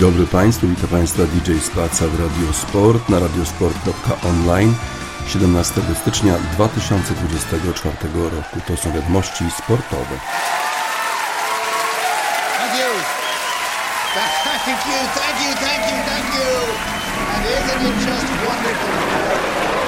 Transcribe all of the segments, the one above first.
dobry Państwu, witam Państwa DJ Spaca w Radio Sport na radiosport.online 17 stycznia 2024 roku. To są wiadomości sportowe. Thank you. Thank you, thank you, thank you, thank you. And isn't it just wonderful?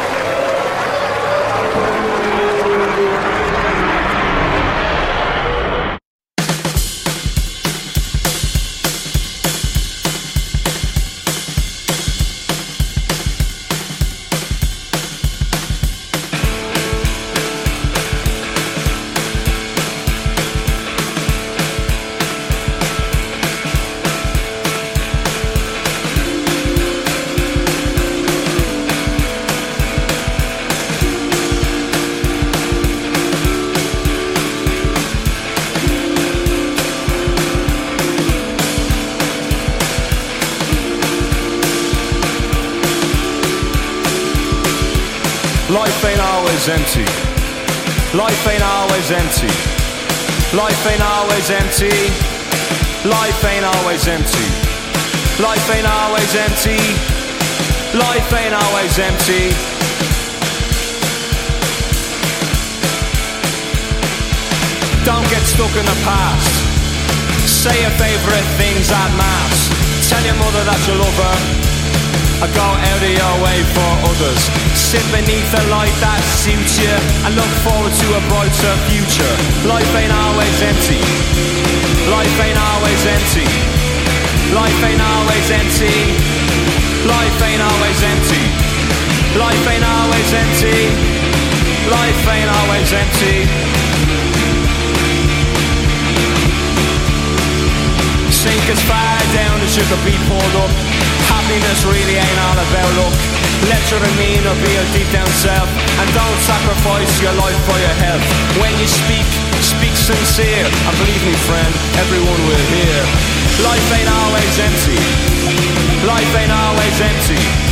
Always. Don't get stuck in the past. Say your favorite things at mass. Tell your mother that you love her. I go out of your way for others. Sit beneath the light that suits you and look forward to a brighter future. Life ain't always empty. Life ain't always empty. Life ain't always empty. Life ain't always empty. Life ain't always empty. Life ain't always empty. Sink as far down as you could be pulled up. Happiness really ain't all about luck. Let your demeanor be your deep down self And don't sacrifice your life for your health When you speak, speak sincere And believe me friend, everyone will hear Life ain't always empty Life ain't always empty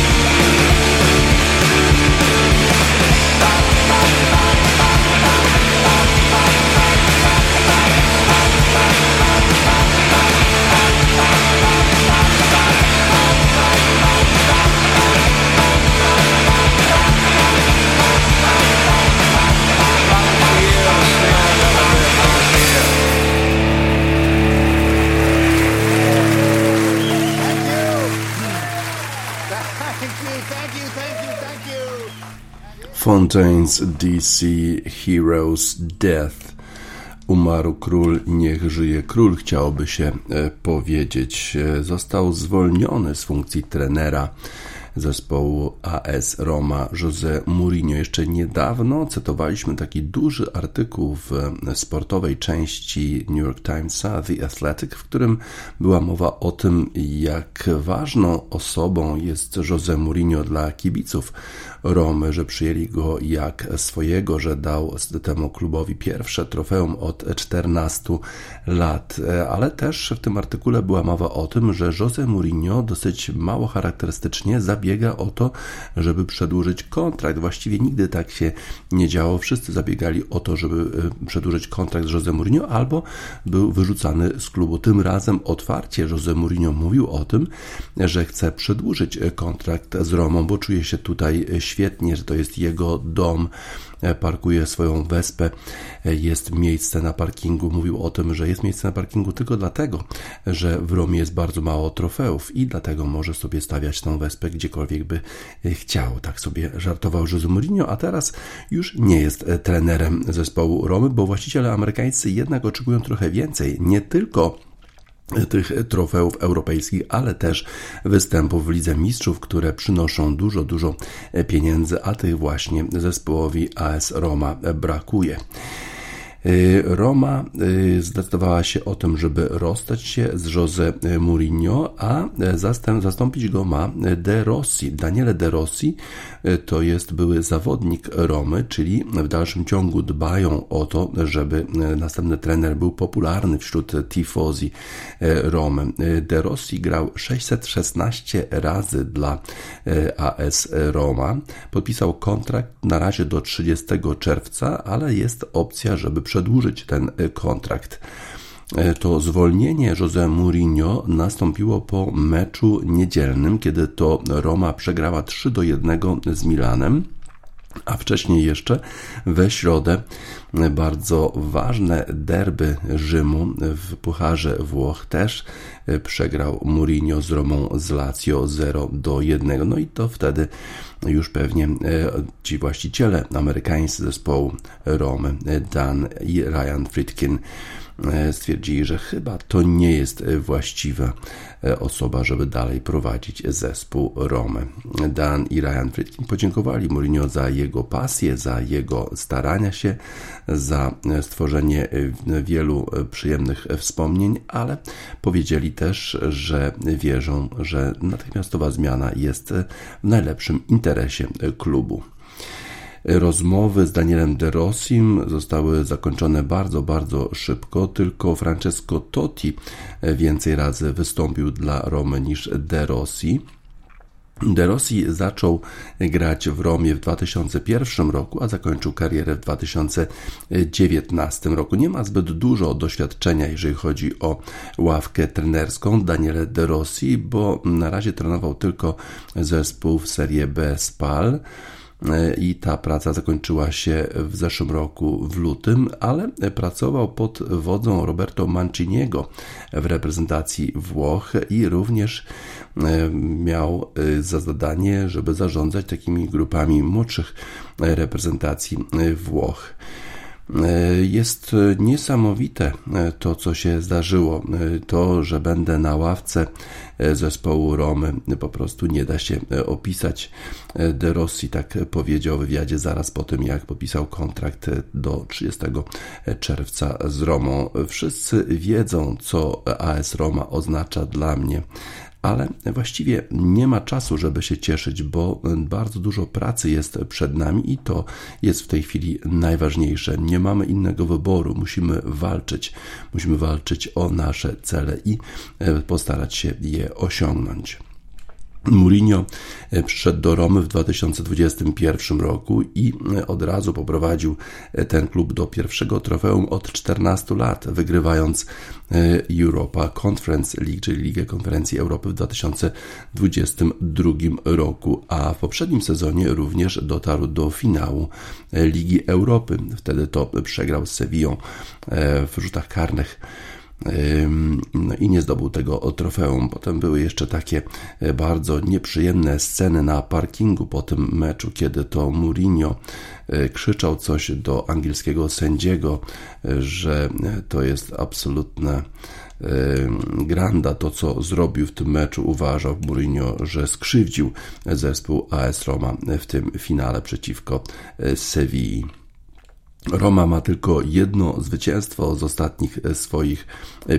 Fontaines DC Heroes Death. Umarł król, niech żyje król, chciałoby się e, powiedzieć. E, Został zwolniony z funkcji trenera zespołu AS Roma Jose Mourinho. Jeszcze niedawno cytowaliśmy taki duży artykuł w sportowej części New York Timesa The Athletic, w którym była mowa o tym, jak ważną osobą jest Jose Mourinho dla kibiców Romy, że przyjęli go jak swojego, że dał temu klubowi pierwsze trofeum od 14 lat. Ale też w tym artykule była mowa o tym, że Jose Mourinho dosyć mało charakterystycznie zabiega o to, żeby przedłużyć kontrakt. Właściwie nigdy tak się nie działo. Wszyscy zabiegali o to, żeby e, przedłużyć kontrakt z Jose Mourinho albo był wyrzucany z klubu. Tym razem otwarcie Jose Mourinho mówił o tym, że chce przedłużyć kontrakt z Romą, bo czuje się tutaj świetnie, że to jest jego dom, parkuje swoją wespę, jest miejsce na parkingu. Mówił o tym, że jest miejsce na parkingu tylko dlatego, że w Romie jest bardzo mało trofeów i dlatego może sobie stawiać tą wespę gdziekolwiek by chciał. Tak sobie żartował Jose Mourinho, a teraz już nie jest trenerem zespołu Romy, bo właściciele amerykańscy jednak oczekują trochę więcej. Nie tylko tych trofeów europejskich, ale też występów w Lidze Mistrzów, które przynoszą dużo, dużo pieniędzy, a tych właśnie zespołowi AS Roma brakuje. Y, Roma y, zdecydowała się o tym, żeby rozstać się z Jose Mourinho, a zastąpić go ma De Rossi. Daniele De Rossi y, to jest były zawodnik Romy, czyli w dalszym ciągu dbają o to, żeby następny trener był popularny wśród tifosi Romy. De Rossi grał 616 razy dla AS Roma. Podpisał kontrakt na razie do 30 czerwca, ale jest opcja, żeby przedłużyć ten e, kontrakt. E, to zwolnienie Jose Mourinho nastąpiło po meczu niedzielnym, kiedy to Roma przegrała 3 do 1 z Milanem. A wcześniej jeszcze we środę bardzo ważne derby Rzymu w Pucharze Włoch też przegrał Mourinho z Romą z Lazio 0 do 1. No i to wtedy już pewnie e, ci właściciele amerykańscy zespołu Romy, Dan i Ryan Friedkin E, stwierdzili, że chyba to nie jest właściwa e, osoba, żeby dalej prowadzić zespół Romy. Dan i Ryan Friedkin podziękowali Mourinho za jego pasję, za jego starania się, za stworzenie wielu przyjemnych wspomnień, ale powiedzieli też, że wierzą, że natychmiastowa zmiana jest w najlepszym interesie klubu. Rozmowy z Danielem De Rossim zostały zakończone bardzo, bardzo szybko. Tylko Francesco Totti więcej razy wystąpił dla Romy niż De Rossi. De Rossi zaczął grać w Romie w 2001 roku, a zakończył karierę w 2019 roku. Nie ma zbyt dużo doświadczenia, jeżeli chodzi o ławkę trenerską Daniele De Rossi, bo na razie trenował tylko zespół w Serie B Spal i ta praca zakończyła się w zeszłym roku w lutym, ale pracował pod wodzą Roberto Manciniego w reprezentacji Włoch i również e, miał e, za zadanie, żeby zarządzać takimi grupami młodszych reprezentacji Włoch. E, jest niesamowite to, co się zdarzyło. To, że będę na ławce zespołu Romy, po prostu nie da się opisać. De Rossi tak powiedział w wywiadzie zaraz po tym, jak podpisał kontrakt do 30 czerwca z Romą. Wszyscy wiedzą, co AS Roma oznacza dla mnie ale właściwie nie ma czasu, żeby się cieszyć, bo bardzo dużo pracy jest przed nami i to jest w tej chwili najważniejsze. Nie mamy innego wyboru, musimy walczyć, musimy walczyć o nasze cele i e, postarać się je osiągnąć. Mourinho e, przyszedł do Romy w 2021 roku i e, od razu poprowadził e, ten klub do pierwszego trofeum od 14 lat, wygrywając Europa Conference League, czyli Ligę Konferencji Europy w 2022 roku, a w poprzednim sezonie również dotarł do finału Ligi Europy. Wtedy to przegrał z Sevillą w rzutach karnych no i nie zdobył tego trofeum. Potem były jeszcze takie e, bardzo nieprzyjemne sceny na parkingu po tym meczu, kiedy to Mourinho e, krzyczał coś do angielskiego sędziego, e, że to jest absolutne Granda, to co zrobił w tym meczu, uważał Mourinho, że skrzywdził zespół AS Roma w tym finale przeciwko Sewilli. Roma ma tylko jedno zwycięstwo z ostatnich swoich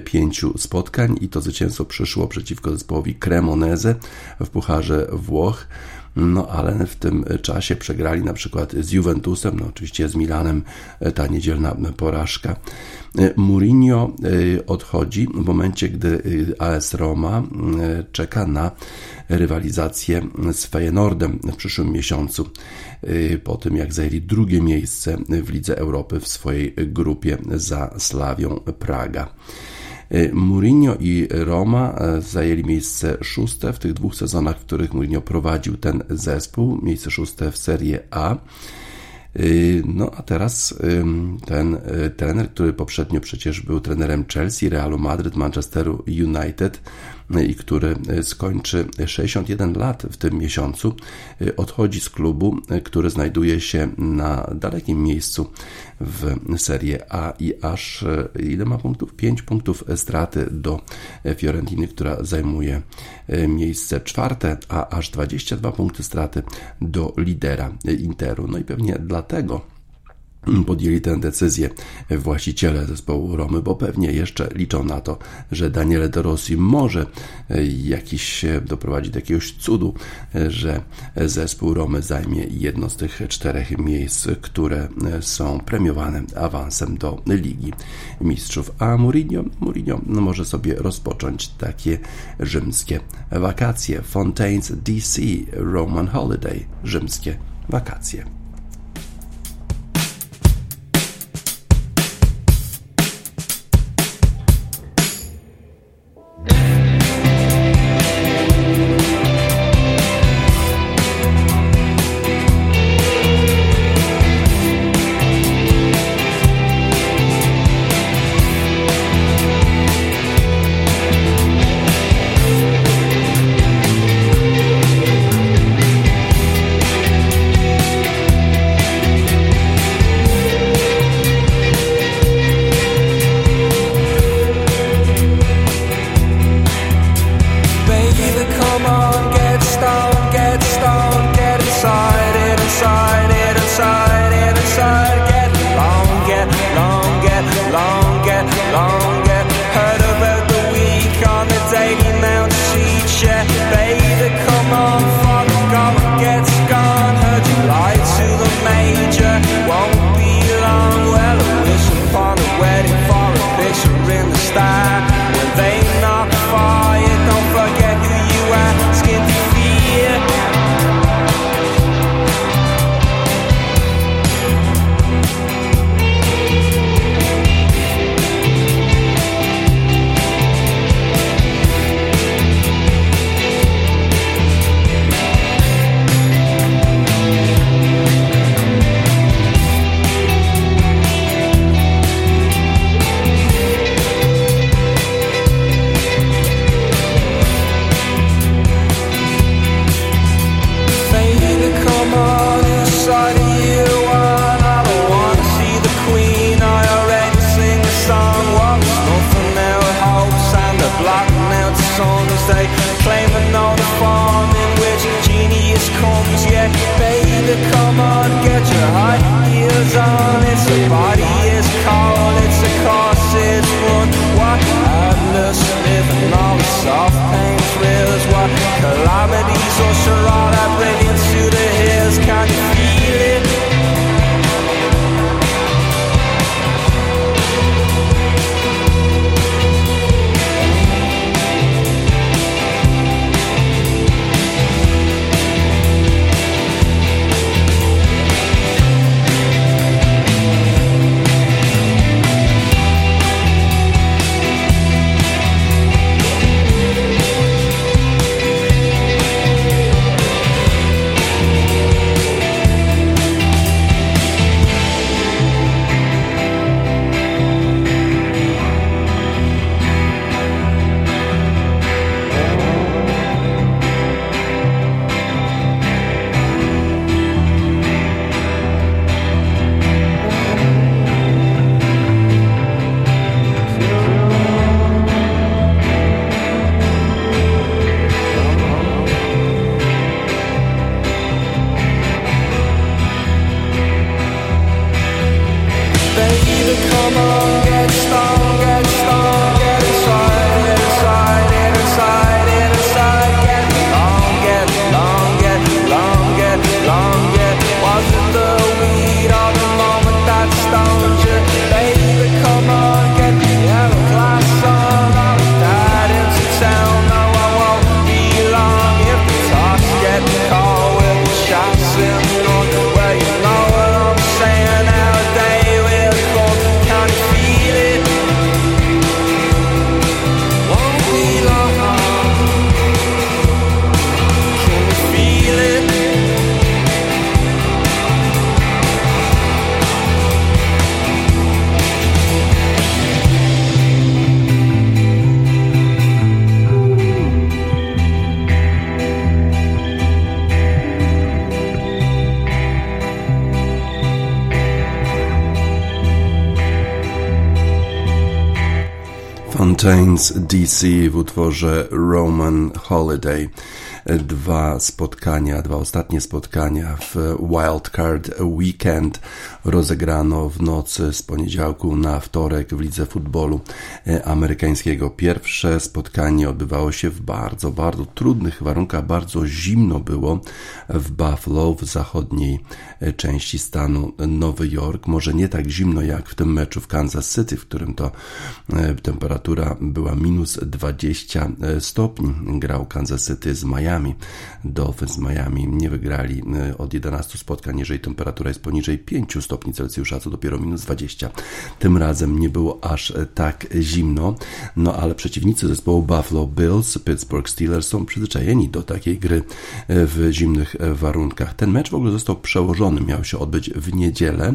pięciu spotkań i to zwycięstwo przyszło przeciwko zespołowi Cremoneze w Pucharze Włoch. No ale w tym czasie przegrali na przykład z Juventusem, no oczywiście z Milanem ta niedzielna porażka. Mourinho e, odchodzi w momencie, gdy AS Roma e, czeka na rywalizację z Feyenoordem w przyszłym miesiącu, e, po tym jak zajęli drugie miejsce w Lidze Europy w swojej grupie za Slawią Praga. Mourinho i Roma zajęli miejsce szóste w tych dwóch sezonach, w których Mourinho prowadził ten zespół, miejsce szóste w Serie A. Y, no a teraz ten y, trener, który poprzednio przecież był trenerem Chelsea, Realu Madryt, Manchesteru United, i który skończy 61 lat w tym miesiącu, odchodzi z klubu, który znajduje się na dalekim miejscu w Serie A i aż ile ma punktów? 5 punktów straty do Fiorentiny, która zajmuje miejsce czwarte, a aż 22 punkty straty do lidera Interu. No i pewnie dlatego podjęli tę decyzję właściciele zespołu Romy, bo pewnie jeszcze liczą na to, że Daniele De Rossi może e, jakiś doprowadzić do jakiegoś cudu, e, że zespół Romy zajmie jedno z tych czterech miejsc, które e, są premiowane awansem do Ligi Mistrzów. A Mourinho, Mourinho może sobie rozpocząć takie rzymskie wakacje. Fontaine's DC Roman Holiday, rzymskie wakacje. Fountains DC w utworze Roman Holiday. Dwa spotkania, dwa ostatnie spotkania w Wildcard Weekend rozegrano w nocy z poniedziałku na wtorek w lidze futbolu amerykańskiego. Pierwsze spotkanie odbywało się w bardzo, bardzo trudnych warunkach. Bardzo zimno było w Buffalo, w zachodniej części stanu Nowy Jork. Może nie tak zimno jak w tym meczu w Kansas City, w którym to e, temperatura była minus 20 e, stopni. Grał Kansas City z Miami. Dolphins z Miami nie wygrali e, od 11 spotkań, jeżeli temperatura jest poniżej 5 stopni Celsjusza, co dopiero minus 20. Tym razem nie było aż tak zimno, no ale przeciwnicy zespołu Buffalo Bills, Pittsburgh Steelers są przyzwyczajeni do takiej gry w zimnych warunkach. Ten mecz w ogóle został przełożony, miał się odbyć w niedzielę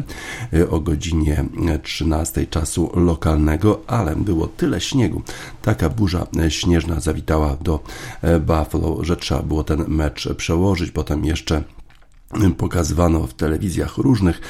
o godzinie 13 czasu lokalnego, ale było tyle śniegu, taka burza śnieżna zawitała do Buffalo, że trzeba było ten mecz przełożyć. Potem jeszcze pokazywano w telewizjach różnych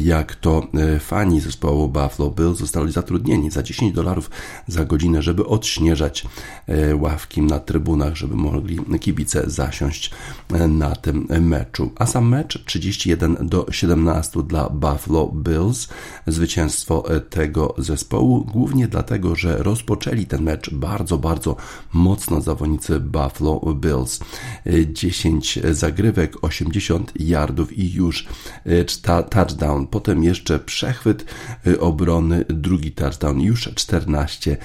jak to e, fani zespołu Buffalo Bills zostali zatrudnieni za 10 dolarów za godzinę, żeby odśnieżać e, ławki na trybunach, żeby mogli kibice zasiąść e, na tym meczu. A sam mecz 31 do 17 dla Buffalo Bills. Zwycięstwo tego zespołu, głównie dlatego, że rozpoczęli ten mecz bardzo, bardzo mocno zawodnicy Buffalo Bills. 10 zagrywek, 80 yardów i już touchdown touchdown, potem jeszcze przechwyt y, obrony, drugi touchdown, już 14-0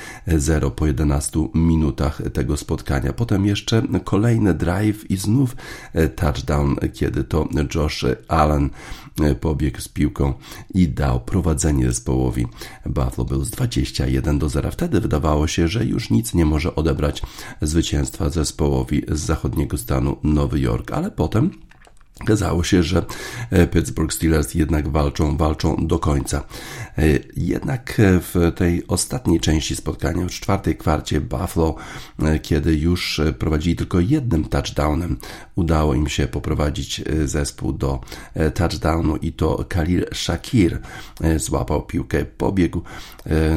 po 11 minutach tego spotkania. Potem jeszcze kolejny drive i znów y, touchdown, kiedy to Josh Allen pobiegł z piłką i dał prowadzenie zespołowi Buffalo Bills 21 do 0. Wtedy wydawało się, że już nic nie może odebrać zwycięstwa zespołowi z zachodniego stanu Nowy Jork, ale potem Okazało się, że e, Pittsburgh Steelers jednak walczą, walczą do końca. E, jednak w tej ostatniej części spotkania, w czwartej kwarcie Buffalo, e, kiedy już prowadzili tylko jednym touchdownem, udało im się poprowadzić zespół do touchdownu i to Khalil Shakir złapał piłkę, pobiegł.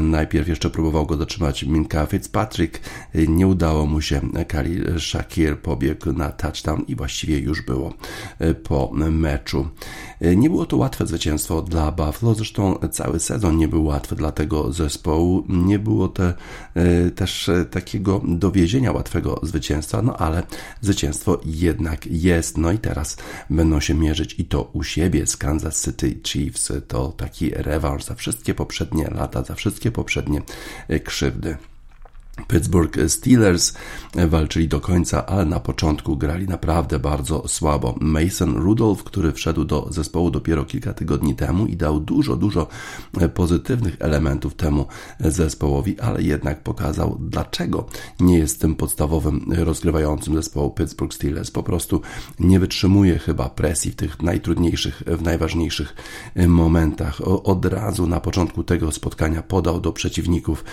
Najpierw jeszcze próbował go dotrzymać Minka Fitzpatrick, nie udało mu się. Khalil Shakir pobiegł na touchdown i właściwie już było po meczu. Nie było to łatwe zwycięstwo dla Buffalo, zresztą cały sezon nie był łatwy dla tego zespołu. Nie było te, e, też takiego dowiezienia łatwego zwycięstwa, no ale zwycięstwo jednak jest. No i teraz będą się mierzyć i to u siebie z Kansas City Chiefs. To taki rewanż za wszystkie poprzednie lata, za wszystkie poprzednie krzywdy. Pittsburgh Steelers walczyli do końca, ale na początku grali naprawdę bardzo słabo. Mason Rudolph, który wszedł do zespołu dopiero kilka tygodni temu i dał dużo, dużo pozytywnych elementów temu zespołowi, ale jednak pokazał, dlaczego nie jest tym podstawowym rozgrywającym zespołu Pittsburgh Steelers. Po prostu nie wytrzymuje chyba presji w tych najtrudniejszych, w najważniejszych momentach. Od razu na początku tego spotkania podał do przeciwników,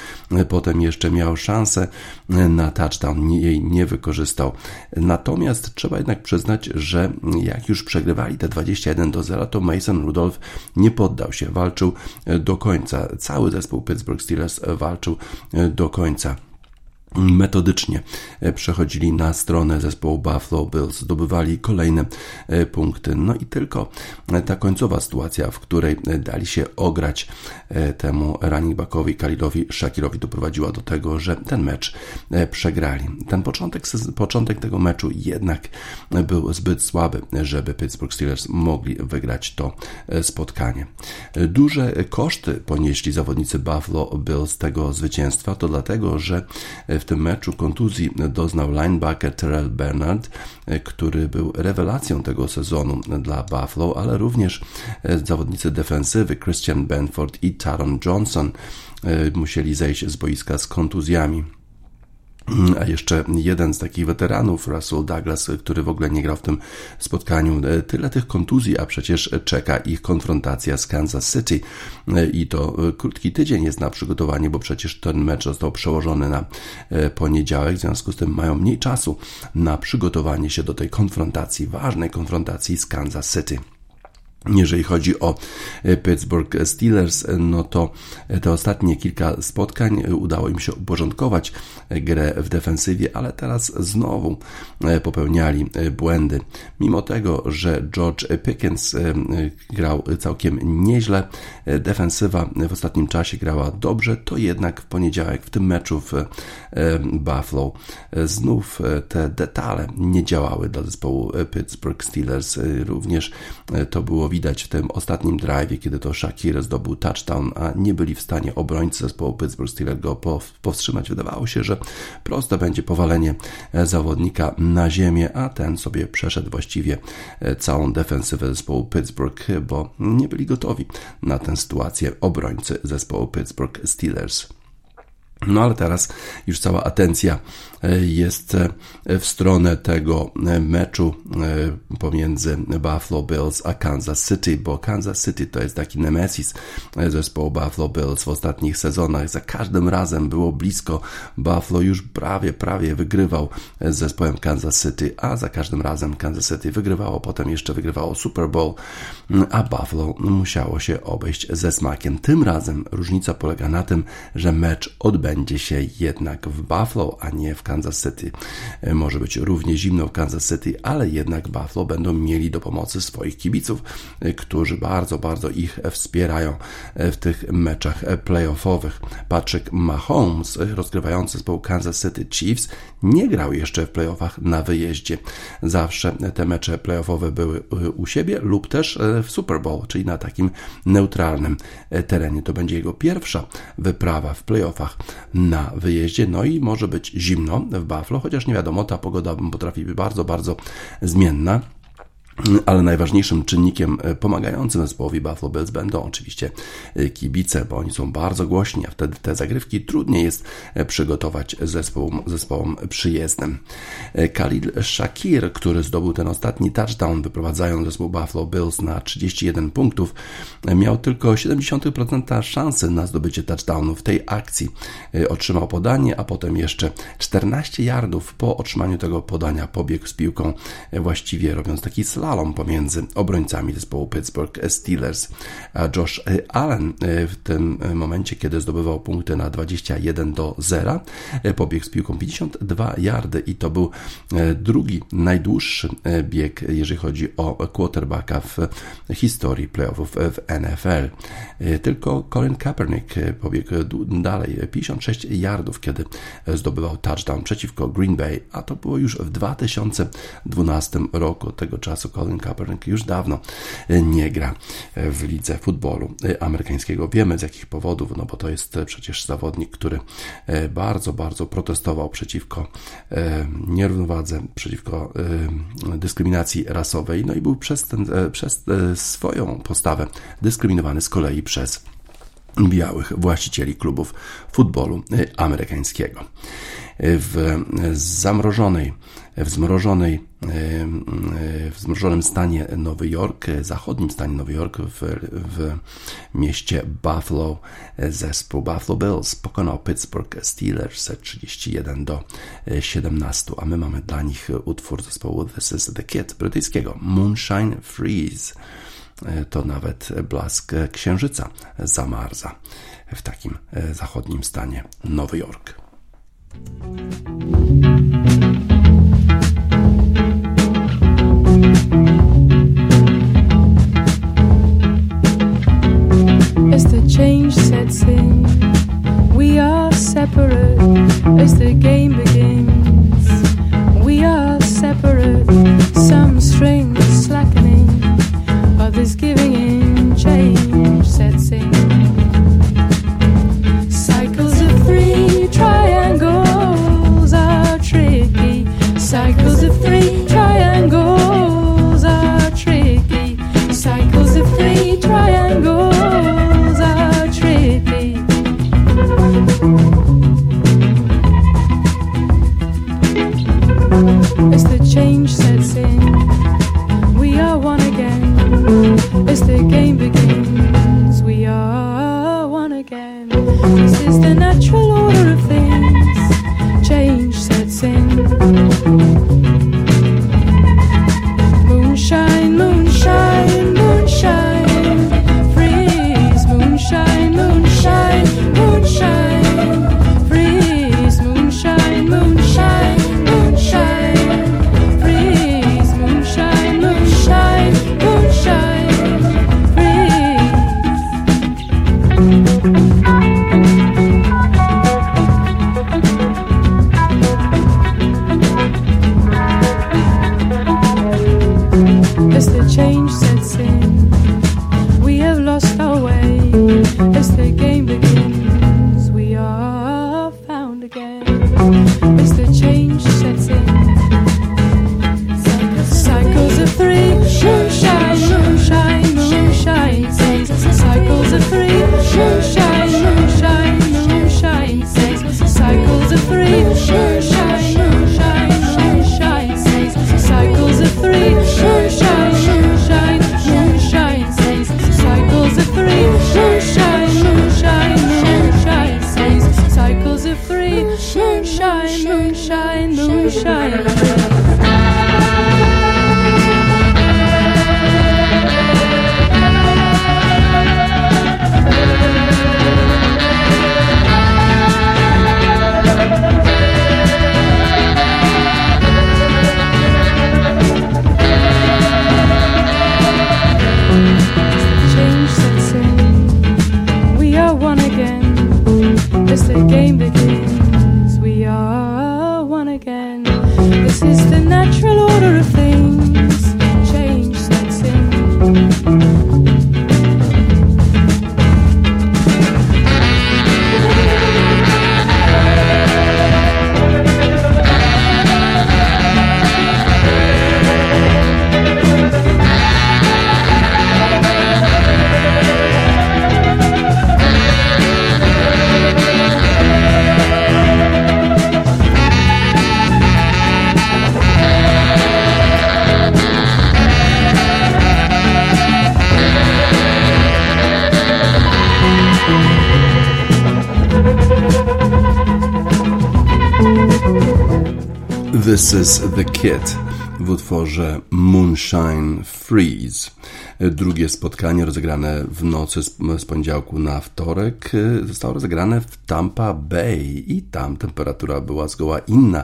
potem jeszcze miał szansę szansę na touchdown, jej nie wykorzystał. Natomiast trzeba jednak przyznać, że jak już przegrywali te 21 do 0, to Mason Rudolph nie poddał się, walczył do końca. Cały zespół Pittsburgh Steelers walczył do końca metodycznie e, przechodzili na stronę zespołu Buffalo Bills, zdobywali kolejne e, punkty. No i tylko e, ta końcowa sytuacja, w której dali się ograć temu running backowi Khalilowi Shakirowi doprowadziła do tego, że ten mecz przegrali. Ten początek, początek tego meczu jednak był zbyt słaby, żeby Pittsburgh Steelers mogli wygrać to spotkanie. Duże koszty ponieśli zawodnicy Buffalo Bills tego zwycięstwa, to dlatego, że w tym meczu kontuzji doznał linebacker Terrell Bernard, który był rewelacją tego sezonu dla Buffalo, ale również zawodnicy defensywy Christian Benford i Taron Johnson e, musieli zejść z boiska z kontuzjami. A jeszcze jeden z takich weteranów, Russell Douglas, który w ogóle nie grał w tym spotkaniu. Tyle tych kontuzji, a przecież czeka ich konfrontacja z Kansas City. I to krótki tydzień jest na przygotowanie, bo przecież ten mecz został przełożony na poniedziałek. W związku z tym mają mniej czasu na przygotowanie się do tej konfrontacji, ważnej konfrontacji z Kansas City. Jeżeli chodzi o e, Pittsburgh Steelers, e, no to e, te ostatnie kilka spotkań udało im się uporządkować grę w defensywie, ale teraz znowu popełniali błędy. Mimo tego, że George Pickens grał całkiem nieźle, defensywa w ostatnim czasie grała dobrze, to jednak w poniedziałek w tym meczu w Buffalo znów te detale nie działały dla zespołu Pittsburgh Steelers. Również to było widać w tym ostatnim drive, kiedy to Shakir zdobył touchdown, a nie byli w stanie obrońcy zespołu Pittsburgh Steelers go powstrzymać. Wydawało się, że proste będzie powalenie e, zawodnika na ziemię, a ten sobie przeszedł właściwie e, całą defensywę zespołu Pittsburgh, bo nie byli gotowi na tę sytuację obrońcy zespołu Pittsburgh Steelers. No ale teraz już cała atencja jest w stronę tego meczu e, pomiędzy Buffalo Bills a Kansas City, bo Kansas City to jest taki nemesis zespołu Buffalo Bills w ostatnich sezonach. Za każdym razem było blisko. Buffalo już prawie, prawie wygrywał z zespołem Kansas City, a za każdym razem Kansas City wygrywało, potem jeszcze wygrywało Super Bowl, a Buffalo musiało się obejść ze smakiem. Tym razem różnica polega na tym, że mecz odbędzie się jednak w Buffalo, a nie w Kansas City. E, może być równie zimno w Kansas City, ale jednak Buffalo będą mieli do pomocy swoich kibiców, e, którzy bardzo, bardzo ich wspierają e, w tych meczach playoffowych. Patrick Mahomes, rozgrywający zespołu Kansas City Chiefs, nie grał jeszcze w playoffach na wyjeździe. Zawsze te mecze playoffowe były u siebie lub też w Super Bowl, czyli na takim neutralnym terenie. To będzie jego pierwsza wyprawa w playoffach na wyjeździe, no i może być zimno w Buffalo, chociaż nie wiadomo, ta pogoda potrafi być bardzo, bardzo zmienna. Ale najważniejszym czynnikiem e, pomagającym zespołowi Buffalo Bills będą oczywiście e, kibice, bo oni są bardzo głośni, a wtedy te zagrywki trudniej jest e, przygotować zespołom, zespołom przyjezdnym. Khalil Shakir, który zdobył ten ostatni touchdown, wyprowadzając zespół Buffalo Bills na 31 punktów, miał tylko 70% szansy na zdobycie touchdownu w tej akcji. Otrzymał podanie, a potem jeszcze 14 yardów po otrzymaniu tego podania pobiegł z piłką, właściwie robiąc taki slalom slalom pomiędzy obrońcami zespołu Pittsburgh Steelers. Josh Allen e, w tym momencie, kiedy zdobywał punkty na 21 do 0, e, pobiegł z piłką 52 yardy i to był e, drugi najdłuższy bieg, jeżeli chodzi o quarterbacka w historii playoffów w NFL. Tylko Colin Kaepernick pobiegł dalej 56 yardów, kiedy zdobywał touchdown przeciwko Green Bay, a to było już w 2012 roku. Tego czasu Colin Kaepernick już dawno e, nie gra e, w lidze futbolu e, amerykańskiego. Wiemy z jakich powodów, no bo to jest przecież zawodnik, który bardzo, bardzo protestował przeciwko nierównowadze, przeciwko dyskryminacji rasowej, no i był przez, ten, przez swoją postawę dyskryminowany z kolei przez białych właścicieli klubów futbolu amerykańskiego. W zamrożonej w zmrożonej, w zmrożonym stanie Nowy Jork, zachodnim stanie Nowy Jork, w, w mieście Buffalo, zespół Buffalo Bills pokonał Pittsburgh Steelers 31 do 17, a my mamy dla nich utwór zespołu This is the Kid brytyjskiego Moonshine Freeze. To nawet blask księżyca zamarza w takim zachodnim stanie Nowy Jork. Change sets in, we are separate as the game begins. We are separate, some strings slackening, others giving in. Change the game begins, we are one again. This is the natural order of things. Change sets in. Música This is the Kid w utworze Moonshine Freeze. Drugie spotkanie rozegrane w nocy z, poniedziałku na wtorek zostało rozegrane w Tampa Bay i tam temperatura była zgoła inna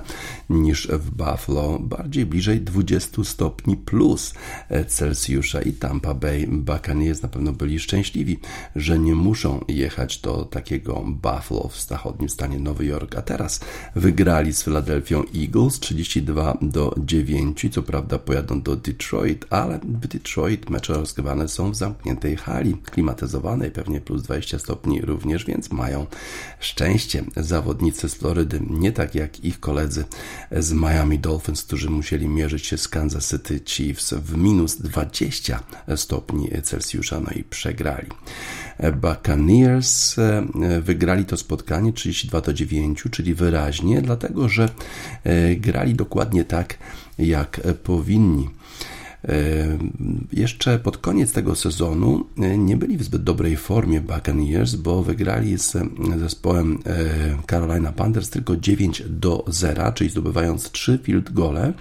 niż w Buffalo, bardziej bliżej 20 stopni plus Celsjusza i Tampa Bay Buccaneers na pewno byli szczęśliwi, że nie muszą jechać do takiego Buffalo w zachodnim stanie Nowy Jork, a teraz wygrali z Philadelphia Eagles 32 do 9 co prawda pojadą do Detroit, ale w Detroit mecze rozgrywane są w zamkniętej hali, klimatyzowanej, pewnie plus 20 stopni również, więc mają szczęście zawodnicy z Florydy, nie tak jak ich koledzy z Miami Dolphins, którzy musieli mierzyć się z Kansas City Chiefs w minus 20 stopni Celsjusza, no i przegrali. Buccaneers wygrali to spotkanie 32 do 9, czyli wyraźnie, dlatego że grali dokładnie tak, jak powinni. Jeszcze pod koniec tego sezonu nie byli w zbyt dobrej formie Buccaneers, bo wygrali z zespołem Carolina Panthers tylko 9 do 0, czyli zdobywając 3 field gole.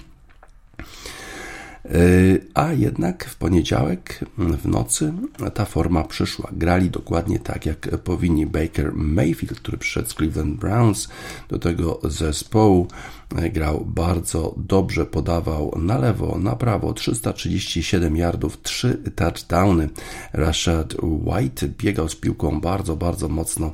A jednak w poniedziałek w nocy ta forma przyszła. Grali dokładnie tak, jak powinni. Baker Mayfield, który przyszedł z Cleveland Browns do tego zespołu, grał bardzo dobrze, podawał na lewo, na prawo, 337 yardów, 3 touchdowny. Rashad White biegał z piłką bardzo, bardzo mocno,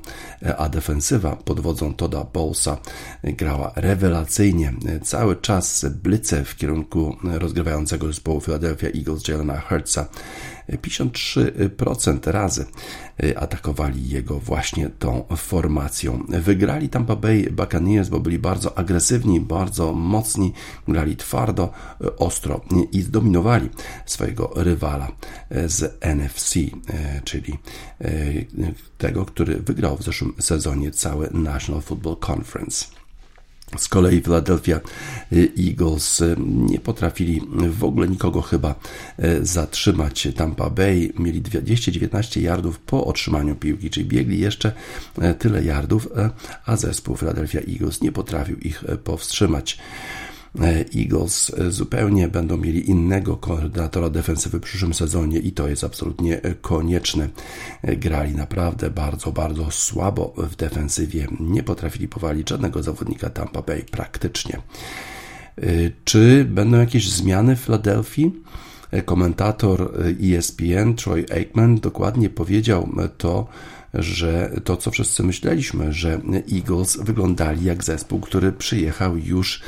a defensywa pod wodzą Toda Bowlesa grała rewelacyjnie. Cały czas blice w kierunku rozgrywającego zespołu Philadelphia Eagles Jelena Hurtsa 53% razy atakowali jego właśnie tą formacją. Wygrali Tampa Bay Buccaneers, bo byli bardzo agresywni, bardzo mocni, grali twardo, ostro i zdominowali swojego rywala z NFC, czyli tego, który wygrał w zeszłym sezonie cały National Football Conference. Z kolei Philadelphia Eagles nie potrafili w ogóle nikogo chyba zatrzymać. Tampa Bay mieli 219 yardów po otrzymaniu piłki, czyli biegli jeszcze tyle yardów, a zespół Philadelphia Eagles nie potrafił ich powstrzymać. Eagles zupełnie będą mieli innego koordynatora defensywy w przyszłym sezonie i to jest absolutnie konieczne. Grali naprawdę bardzo, bardzo słabo w defensywie. Nie potrafili powalić żadnego zawodnika Tampa Bay praktycznie. Czy będą jakieś zmiany w Filadelfii? Komentator ESPN Troy Aikman dokładnie powiedział to że to, co wszyscy myśleliśmy, że Eagles wyglądali jak zespół, który przyjechał już e,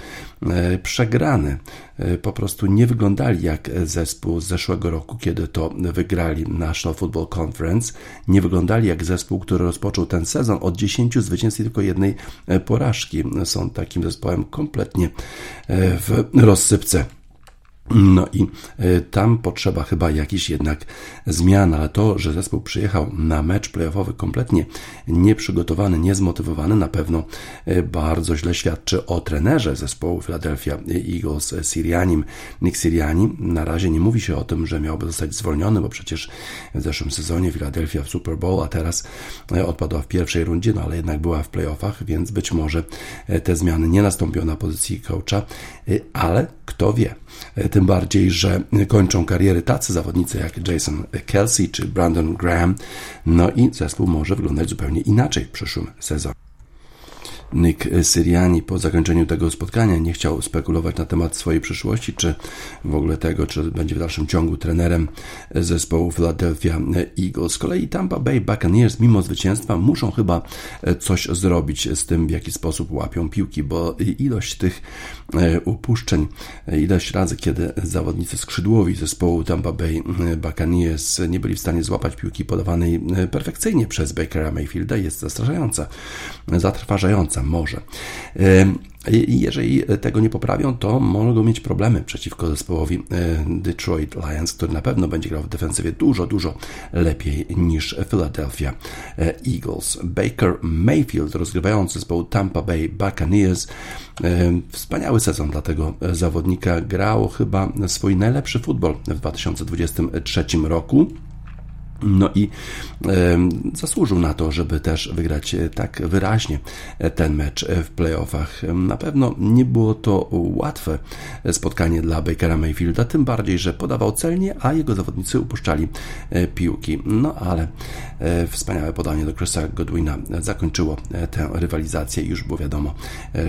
przegrany. E, po prostu nie wyglądali jak zespół z zeszłego roku, kiedy to wygrali National Football Conference. Nie wyglądali jak zespół, który rozpoczął ten sezon od 10 zwycięstw i tylko jednej e, porażki. Są takim zespołem kompletnie w rozsypce. No i y, tam potrzeba chyba jakiś jednak zmian, ale to, że zespół przyjechał na mecz playoffowy kompletnie nieprzygotowany, niezmotywowany, na pewno y, bardzo źle świadczy o trenerze zespołu Philadelphia Eagles Sirianim. Nick Siriani na razie nie mówi się o tym, że miałby zostać zwolniony, bo przecież w zeszłym sezonie Philadelphia w Super Bowl, a teraz odpadła w pierwszej rundzie, no ale jednak była w playoffach, więc być może te zmiany nie nastąpią na pozycji coacha, ale kto wie. Tym bardziej, że kończą kariery tacy zawodnicy jak Jason Kelsey czy Brandon Graham. No i zespół może wyglądać zupełnie inaczej w przyszłym sezonie. Nick Siriani po zakończeniu tego spotkania nie chciał spekulować na temat swojej przyszłości, czy w ogóle tego, czy będzie w dalszym ciągu trenerem zespołu Philadelphia Eagles. Z kolei Tampa Bay Buccaneers mimo zwycięstwa muszą chyba coś zrobić z tym, w jaki sposób łapią piłki, bo ilość tych e, upuszczeń, ilość razy, kiedy zawodnicy skrzydłowi zespołu Tampa Bay Buccaneers nie byli w stanie złapać piłki podawanej perfekcyjnie przez Bakera Mayfielda jest zastraszająca, zatrważająca może. Jeżeli tego nie poprawią, to mogą mieć problemy przeciwko zespołowi Detroit Lions, który na pewno będzie grał w defensywie dużo, dużo lepiej niż Philadelphia Eagles. Baker Mayfield, rozgrywający zespołu Tampa Bay Buccaneers, wspaniały sezon dla tego zawodnika. Grał chyba swój najlepszy futbol w 2023 roku. No i zasłużył na to, żeby też wygrać e, tak wyraźnie e, ten mecz e, w playoffach. Na pewno nie było to łatwe spotkanie dla Bakera Mayfielda, tym bardziej, że podawał celnie, a jego zawodnicy upuszczali piłki. No ale wspaniałe podanie do Chrisa Godwina zakończyło tę rywalizację już było wiadomo,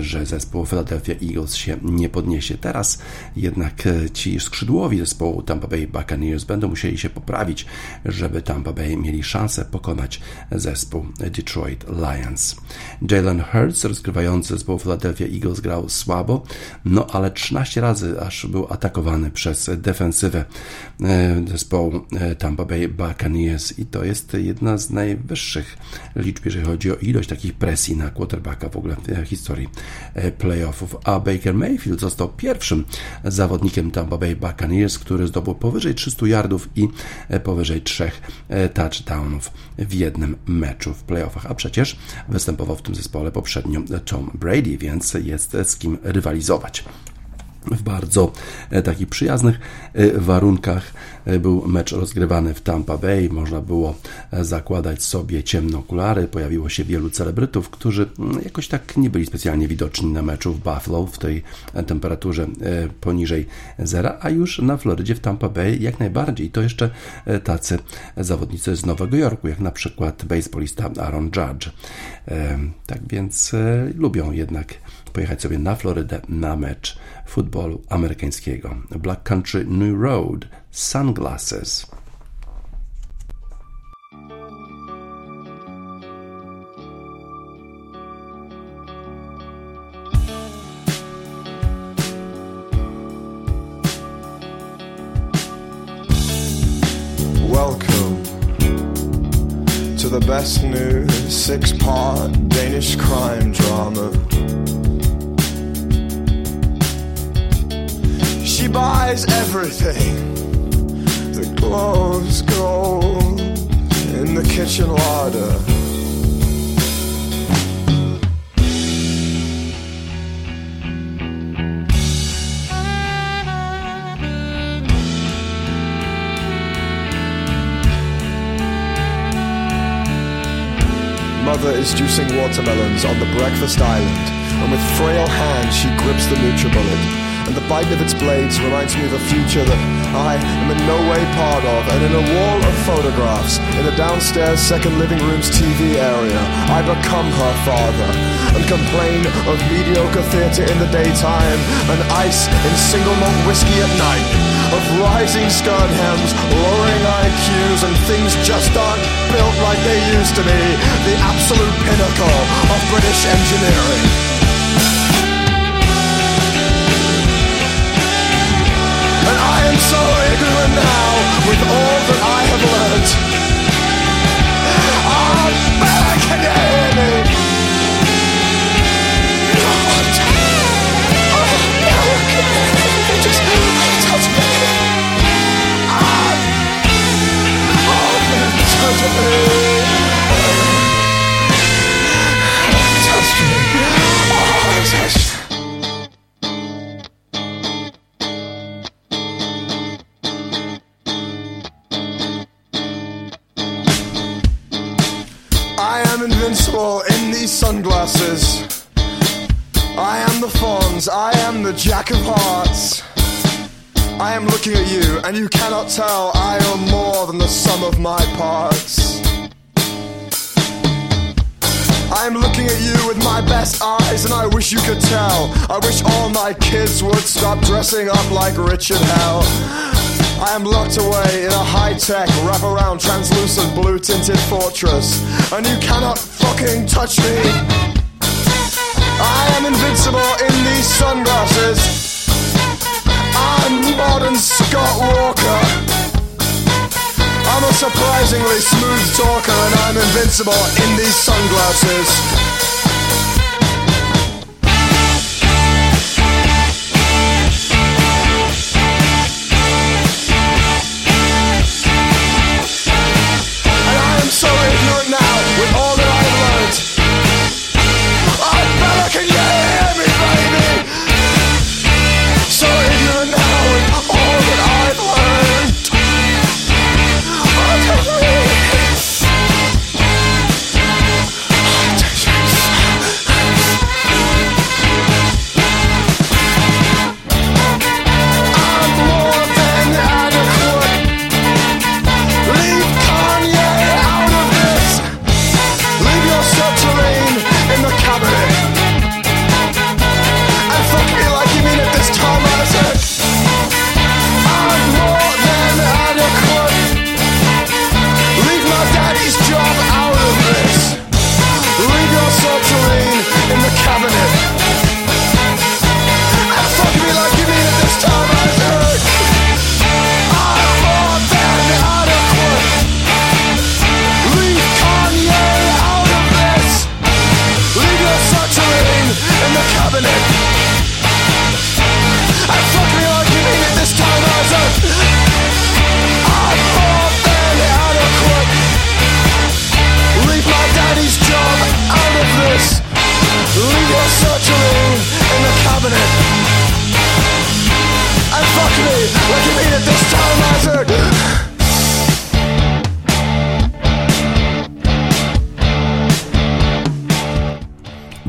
że zespół Philadelphia Eagles się nie podniesie. Teraz jednak ci skrzydłowi zespołu Tampa Bay Buccaneers będą musieli się poprawić, żeby żeby Tampa Bay mieli szansę pokonać zespół Detroit Lions. Jalen Hurts, rozgrywający zespół Philadelphia Eagles, grał słabo, no ale 13 razy aż był atakowany przez defensywę e, zespołu e, Tampa Bay Buccaneers i to jest jedna z najwyższych liczb, jeżeli chodzi o ilość takich presji na quarterbacka w ogóle w historii e, playoffów. A Baker Mayfield został pierwszym zawodnikiem Tampa Bay Buccaneers, który zdobył powyżej 300 yardów i powyżej 3 E, touchdownów w jednym meczu w playoffach, a przecież występował w tym zespole poprzednio Tom Brady, więc jest z kim rywalizować w bardzo e, takich przyjaznych e, warunkach. E, był mecz rozgrywany w Tampa Bay, można było zakładać sobie ciemne okulary. Pojawiło się wielu celebrytów, którzy mm, jakoś tak nie byli specjalnie widoczni na meczu w Buffalo w tej temperaturze poniżej zera, a już na Florydzie w Tampa Bay jak najbardziej. To jeszcze tacy zawodnicy z Nowego Jorku, jak na przykład baseballista Aaron Judge. Tak więc lubią jednak pojechać sobie na Florydę na mecz futbolu amerykańskiego. Black Country New Road, Sunglasses. Welcome to the best new six part Danish crime drama. She buys everything that glows gold in the kitchen larder. Mother is juicing watermelons on the breakfast island, and with frail hands she grips the NutriBullet and the bite of its blades reminds me of a future that I am in no way part of. And in a wall of photographs, in the downstairs second living room's TV area, I become her father and complain of mediocre theatre in the daytime and ice in single malt whiskey at night. Of rising skirt hems, lowering IQs, and things just aren't built like they used to be. The absolute pinnacle of British engineering. Am so ignorant now with all that I have learned. Oh, back just me? Me. Touch me. Oh, touch me. You, cannot tell I am more than the sum of my parts. I am looking at you with my best eyes, and I wish you could tell. I wish all my kids would stop dressing up like Richard Hell. I am locked away in a high-tech, wraparound, translucent, blue-tinted fortress, and you cannot fucking touch me. I am invincible in these sunglasses. I'm modern Scott Walker. I'm a surprisingly smooth talker, and I'm invincible in these sunglasses. And I am so ignorant now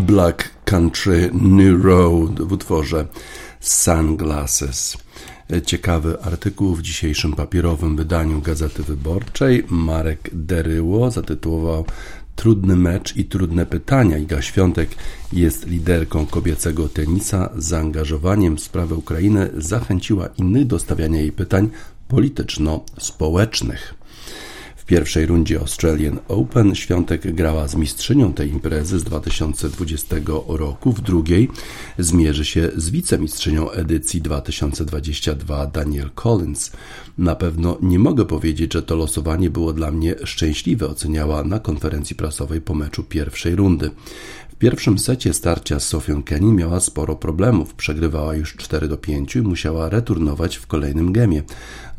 Black Country New Road w utworze Sunglasses. Ciekawy artykuł w dzisiejszym papierowym wydaniu Gazety Wyborczej. Marek Deryło zatytułował Trudny mecz i trudne pytania. Iga Świątek jest liderką kobiecego tenisa. Zaangażowaniem w sprawę Ukrainy zachęciła innych do stawiania jej pytań polityczno-społecznych. Pierwszej rundzie Australian Open Świątek grała z mistrzynią tej imprezy z 2020 roku. W drugiej zmierzy się z wicemistrzynią edycji 2022 Daniel Collins. Na pewno nie mogę powiedzieć, że to losowanie było dla mnie szczęśliwe, oceniała na konferencji prasowej po meczu pierwszej rundy. W pierwszym secie starcia z Sofią Kenny miała sporo problemów. Przegrywała już 4 do 5 i musiała returnować w kolejnym gemie.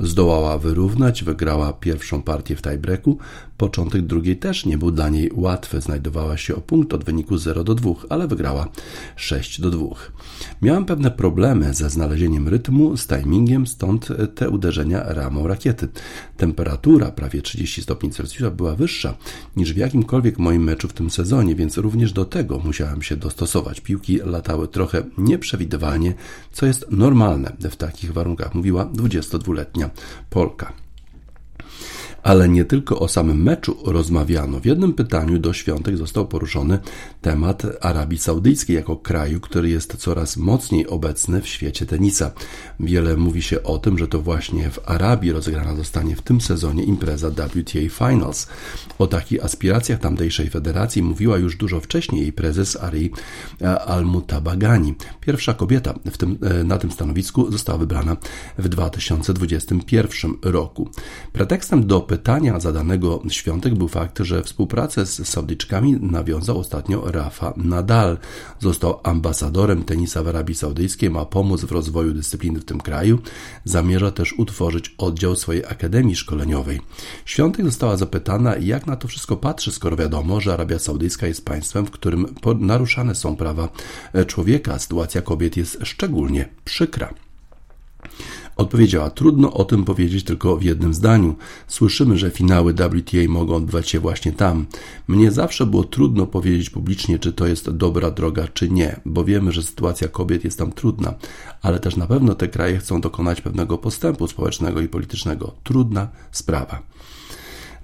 Zdołała wyrównać, wygrała pierwszą partię w tiebreaku. Początek drugiej też nie był dla niej łatwy. Znajdowała się o punkt od wyniku 0 do 2, ale wygrała 6 do 2. Miałam pewne problemy ze znalezieniem rytmu, z timingiem, stąd te uderzenia ramą rakiety. Temperatura prawie 30 stopni Celsjusza była wyższa niż w jakimkolwiek moim meczu w tym sezonie, więc również do tego musiałam się dostosować. Piłki latały trochę nieprzewidywalnie, co jest normalne w takich warunkach, mówiła 22-letnia Polka. Ale nie tylko o samym meczu rozmawiano. W jednym pytaniu do świątek został poruszony temat Arabii Saudyjskiej jako kraju, który jest coraz mocniej obecny w świecie tenisa. Wiele mówi się o tym, że to właśnie w Arabii rozegrana zostanie w tym sezonie impreza WTA Finals. O takich aspiracjach tamtejszej federacji mówiła już dużo wcześniej jej prezes Ari Al-Mutabagani. Pierwsza kobieta tym, e, na tym stanowisku została wybrana w 2021 roku. Pretekstem do pytania zadanego Świątek był fakt, że współpracę z Saudyczkami nawiązał ostatnio Rafa Nadal. Został ambasadorem tenisa w Arabii Saudyjskiej, ma pomóc w rozwoju dyscypliny w tym kraju. Zamierza też utworzyć oddział swojej akademii szkoleniowej. Świątek została zapytana, jak na to wszystko patrzy, skoro wiadomo, że Arabia Saudyjska jest państwem, w którym naruszane są prawa człowieka. Sytuacja kobiet jest szczególnie przykra. Odpowiedziała: Trudno o tym powiedzieć tylko w jednym zdaniu. Słyszymy, że finały WTA mogą odbywać się właśnie tam. Mnie zawsze było trudno powiedzieć publicznie, czy to jest dobra droga, czy nie, bo wiemy, że sytuacja kobiet jest tam trudna, ale też na pewno te kraje chcą dokonać pewnego postępu społecznego i politycznego. Trudna sprawa.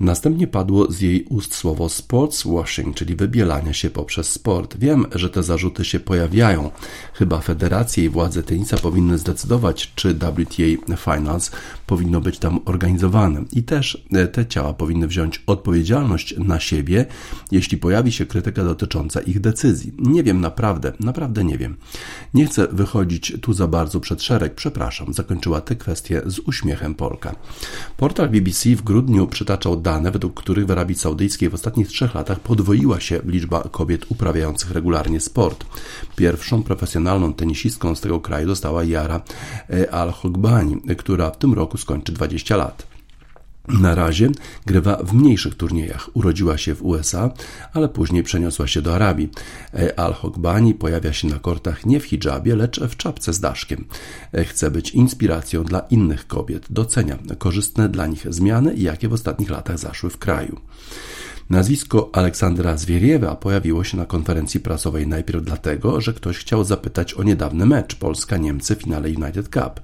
Następnie padło z jej ust słowo sportswashing, czyli wybielanie się poprzez sport. Wiem, że te zarzuty się pojawiają. Chyba federacje i władze tenisa powinny zdecydować, czy WTA Finals powinno być tam organizowane. I też e, te ciała powinny wziąć odpowiedzialność na siebie, jeśli pojawi się krytyka dotycząca ich decyzji. Nie wiem naprawdę, naprawdę nie wiem. Nie chcę wychodzić tu za bardzo przed szereg, przepraszam, zakończyła tę kwestię z uśmiechem Polka. Portal BBC w grudniu przytaczał dane, według których w Arabii Saudyjskiej w ostatnich trzech latach podwoiła się liczba kobiet uprawiających regularnie sport. Pierwszą profesjonalną tenisistką z tego kraju została Yara e, Al-Hogbani, która w tym roku skończy 20 lat. Na razie grywa w mniejszych turniejach. Urodziła się w USA, ale później przeniosła się do Arabii. E, Al-Hogbani pojawia się na kortach nie w hijabie, lecz w czapce z daszkiem. E, chce być inspiracją dla innych kobiet. Docenia korzystne dla nich zmiany, jakie w ostatnich latach zaszły w kraju. Nazwisko Aleksandra Zwieriewa pojawiło się na konferencji prasowej najpierw dlatego, że ktoś chciał zapytać o niedawny mecz Polska-Niemcy w finale United Cup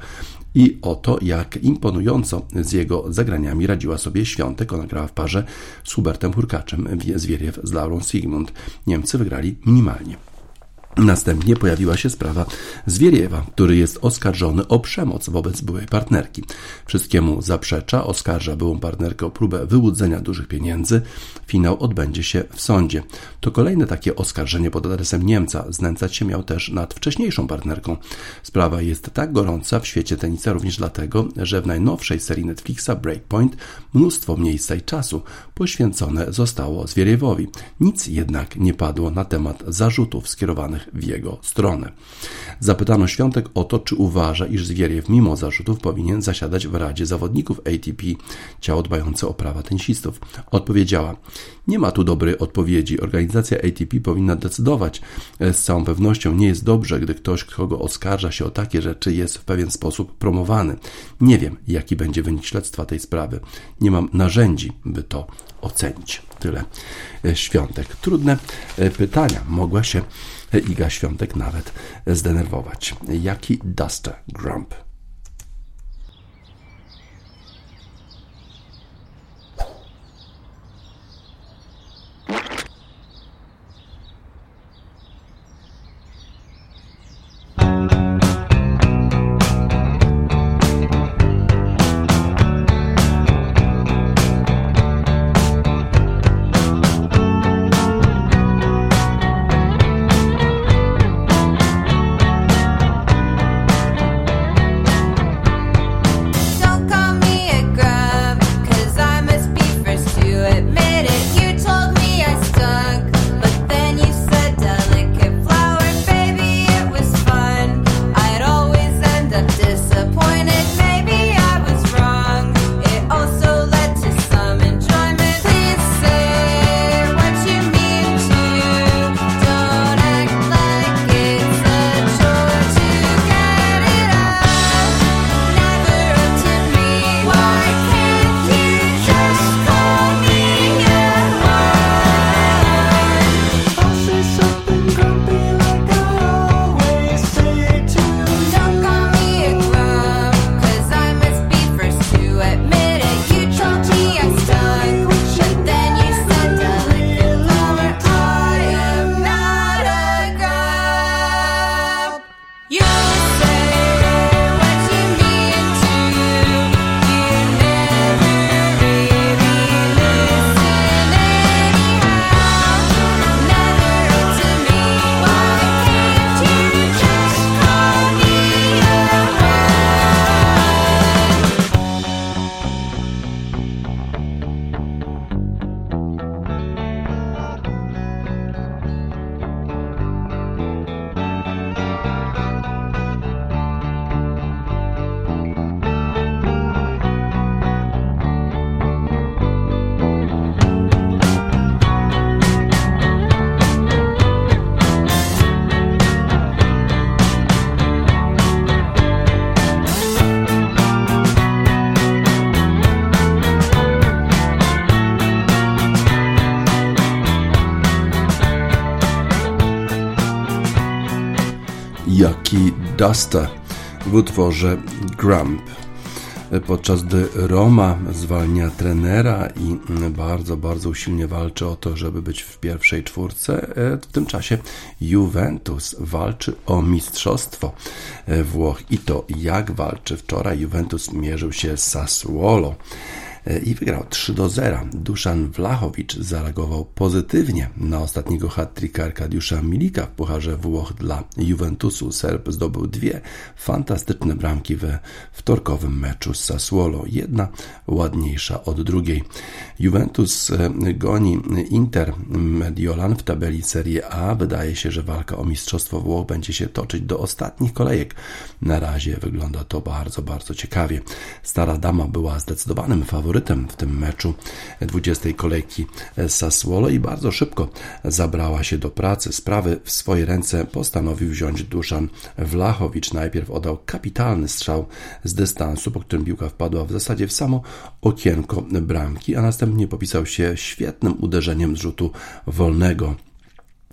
i o to, jak imponująco z jego zagraniami radziła sobie Świątek. Ona grała w parze z Hubertem Hurkaczem, Zwieriew z Laurą Sigmund. Niemcy wygrali minimalnie. Następnie pojawiła się sprawa Zwieriewa, który jest oskarżony o przemoc wobec byłej partnerki. Wszystkiemu zaprzecza, oskarża byłą partnerkę o próbę wyłudzenia dużych pieniędzy. Finał odbędzie się w sądzie. To kolejne takie oskarżenie pod adresem Niemca. Znęcać się miał też nad wcześniejszą partnerką. Sprawa jest tak gorąca w świecie tenisa również dlatego, że w najnowszej serii Netflixa Breakpoint mnóstwo miejsca i czasu poświęcone zostało Zwieriewowi. Nic jednak nie padło na temat zarzutów skierowanych w jego stronę. Zapytano Świątek o to, czy uważa, iż Zwieriew mimo zarzutów powinien zasiadać w Radzie Zawodników ATP, ciało dbające o prawa tenisistów. Odpowiedziała, nie ma tu dobrej odpowiedzi. Organizacja ATP powinna decydować. Z całą pewnością nie jest dobrze, gdy ktoś, kogo oskarża się o takie rzeczy, jest w pewien sposób promowany. Nie wiem, jaki będzie wynik śledztwa tej sprawy. Nie mam narzędzi, by to ocenić. Tyle e, świątek. Trudne e, pytania. Mogła się Iga Świątek nawet zdenerwować. Jaki Duster Grump? Mickey Duster w utworze Grump. Podczas gdy Roma zwalnia trenera i bardzo, bardzo usilnie walczy o to, żeby być w pierwszej czwórce, w tym czasie Juventus walczy o mistrzostwo Włoch i to jak walczy. Wczoraj Juventus mierzył się z Sassuolo i wygrał 3 do 0. Duszan Wlachowicz zareagował pozytywnie na ostatniego hat-tricka Arkadiusza Milika w Pucharze Włoch dla Juventusu. Serb zdobył dwie fantastyczne bramki we wtorkowym meczu z Sassuolo. Jedna ładniejsza od drugiej. Juventus e, goni Inter Mediolan w tabeli Serie A. Wydaje się, że walka o Mistrzostwo Włoch będzie się toczyć do ostatnich kolejek. Na razie wygląda to bardzo, bardzo ciekawie. Stara dama była zdecydowanym faworytem faworytem w tym meczu 20 kolejki Sassuolo i bardzo szybko zabrała się do pracy. Sprawy w swoje ręce postanowił wziąć Duszan Wlachowicz. Najpierw oddał kapitalny strzał z dystansu, po którym piłka wpadła w zasadzie w samo okienko bramki, a następnie popisał się świetnym uderzeniem z rzutu wolnego.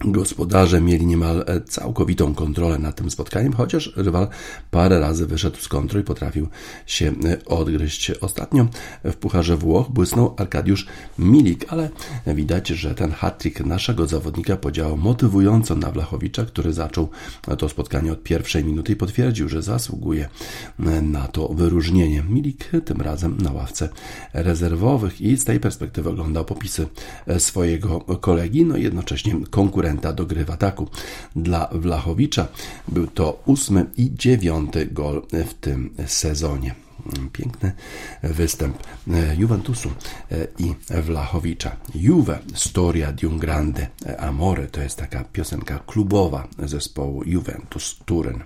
Gospodarze mieli niemal e, całkowitą kontrolę nad tym spotkaniem, chociaż rywal parę razy wyszedł z kontroli i potrafił się e, odgryźć. Ostatnio w Pucharze Włoch błysnął Arkadiusz Milik, ale widać, że ten hat-trick naszego zawodnika podziałał motywująco na Wlachowicza, który zaczął to spotkanie od pierwszej minuty i potwierdził, że zasługuje e, na to wyróżnienie. Milik tym razem na ławce rezerwowych i z tej perspektywy oglądał popisy swojego kolegi, no i jednocześnie konkurencji konkurenta do gry w ataku. Dla Wlachowicza był to ósmy i dziewiąty gol w tym sezonie. Piękny występ Juventusu i Wlachowicza. Juve, Storia di un grande amore, to jest taka piosenka klubowa zespołu Juventus Turyn.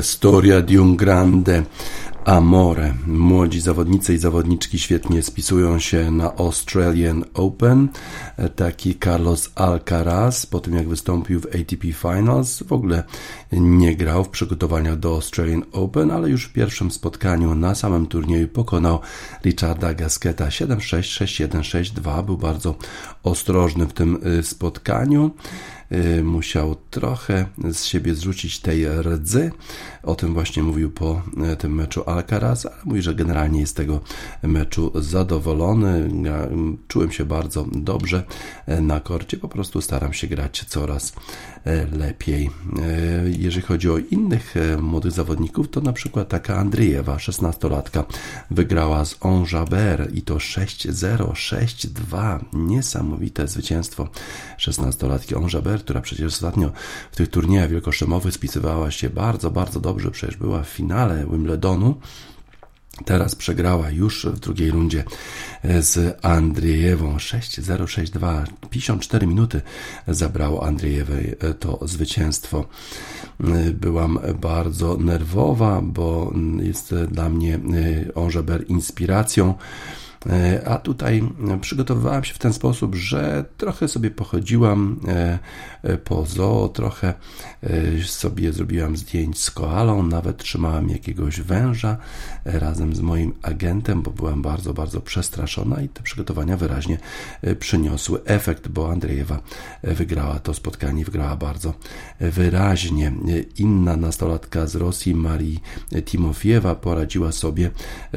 Storia di un grande Amore. Młodzi zawodnicy i zawodniczki świetnie spisują się na Australian Open. Taki Carlos Alcaraz, po tym jak wystąpił w ATP Finals, w ogóle nie grał w przygotowaniach do Australian Open, ale już w pierwszym spotkaniu na samym turnieju pokonał Richarda Gasqueta 7-6, 6-1, 6-2. Był bardzo ostrożny w tym y, spotkaniu. Y, musiał trochę z siebie zrzucić tej rdzy. O tym właśnie mówił po y, tym meczu Alcaraz, ale mówi, że generalnie jest tego meczu zadowolony. Ja mm, czułem się bardzo dobrze y, na korcie, po prostu staram się grać coraz lepiej. Jeżeli chodzi o innych młodych zawodników, to na przykład taka Andrzejewa, 16-latka, wygrała z Onjaber i to 6-0, 6-2. Niesamowite zwycięstwo 16-latki Onjaber która przecież ostatnio w tych turniejach wielkoszemowych spisywała się bardzo, bardzo dobrze, przecież była w finale Wimbledonu. Teraz przegrała już w drugiej rundzie z Andrzejewą 6-0-6-2. 54 minuty zabrało Andrzejewej to zwycięstwo. Byłam bardzo nerwowa, bo jest dla mnie Ongeber inspiracją. E, a tutaj przygotowywałam się w ten sposób, że trochę sobie pochodziłam e, e, po zoo, trochę sobie zrobiłam zdjęć z koalą, nawet trzymałam jakiegoś węża razem z moim agentem, bo byłam bardzo, bardzo przestraszona i te przygotowania wyraźnie przyniosły efekt, bo Andrzejewa wygrała to spotkanie, wygrała bardzo wyraźnie. Inna nastolatka z Rosji, Marii Timofiewa, poradziła sobie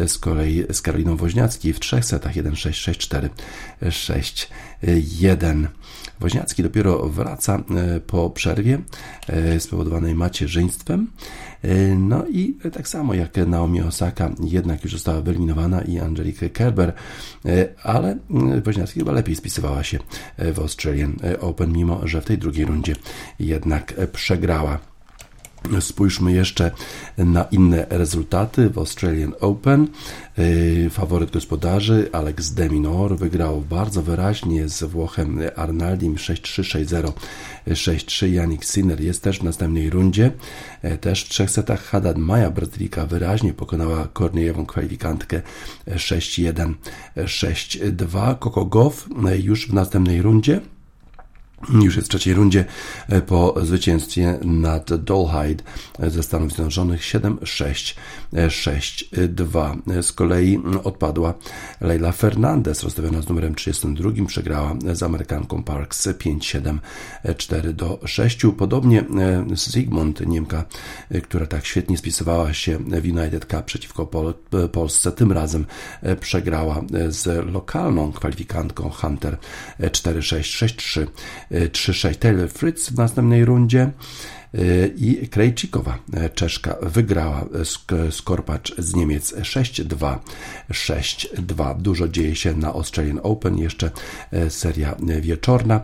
z kolei z Karoliną Woźniacki w trzech trzech setach 1-6, 6-4, 6-1. Woźniacki dopiero wraca e, po przerwie e, spowodowanej macierzyństwem. E, no i tak samo jak Naomi Osaka jednak już została wyeliminowana i Angelique Kerber, ale Woźniacki chyba lepiej spisywała się w Australian Open, mimo że w tej drugiej rundzie jednak przegrała. Spójrzmy jeszcze na inne rezultaty w Australian Open. Y, faworyt gospodarzy Alex Deminor wygrał bardzo wyraźnie z Włochem Arnaldim 6-3, 6-0, 6-3. Janik Sinner jest też w następnej rundzie. E, też w trzech setach Haddad Maja Brazylika wyraźnie pokonała Korniejewą kwalifikantkę 6-1, 6-2. Coco Goff e, już w następnej rundzie już jest w trzeciej rundzie e, po zwycięstwie nad Dolhide ze Stanów Zjednoczonych 7-6, 6-2. Z kolei odpadła Leila Fernandez, rozstawiona z numerem 32, przegrała z Amerykanką Parks 5-7, 4-6. Podobnie e, Sigmund, Niemka, e, która tak świetnie spisywała się w United Cup przeciwko Pol Polsce, tym razem przegrała z lokalną kwalifikantką Hunter 4-6, 6-3. 3-6. Taylor Fritz w następnej rundzie y, i Krejcikowa, y, Czeszka, wygrała Skorpacz z Niemiec 6-2, 6-2. Dużo dzieje się na Australian Open, jeszcze y, seria wieczorna,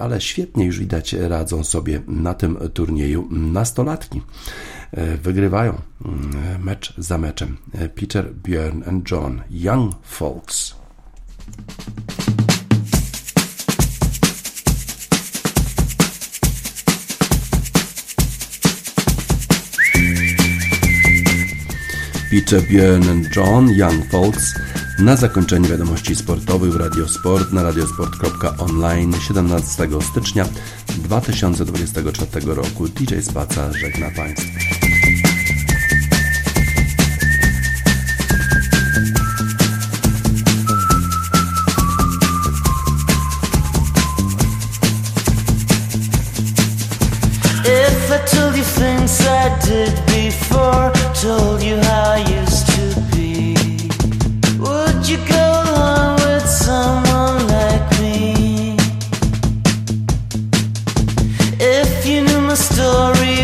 ale świetnie już widać radzą sobie na tym turnieju nastolatki. Wygrywają mecz za meczem. Peter, Björn and John, Young Folks. Peter, Björn John, Young Folks. Na zakończenie wiadomości sportowych w Radiosport na radiosport.online 17 stycznia 2024 roku. DJ Spaca żegna Państwa. Things I did before, told you how I used to be, would you go along with someone like me? If you knew my story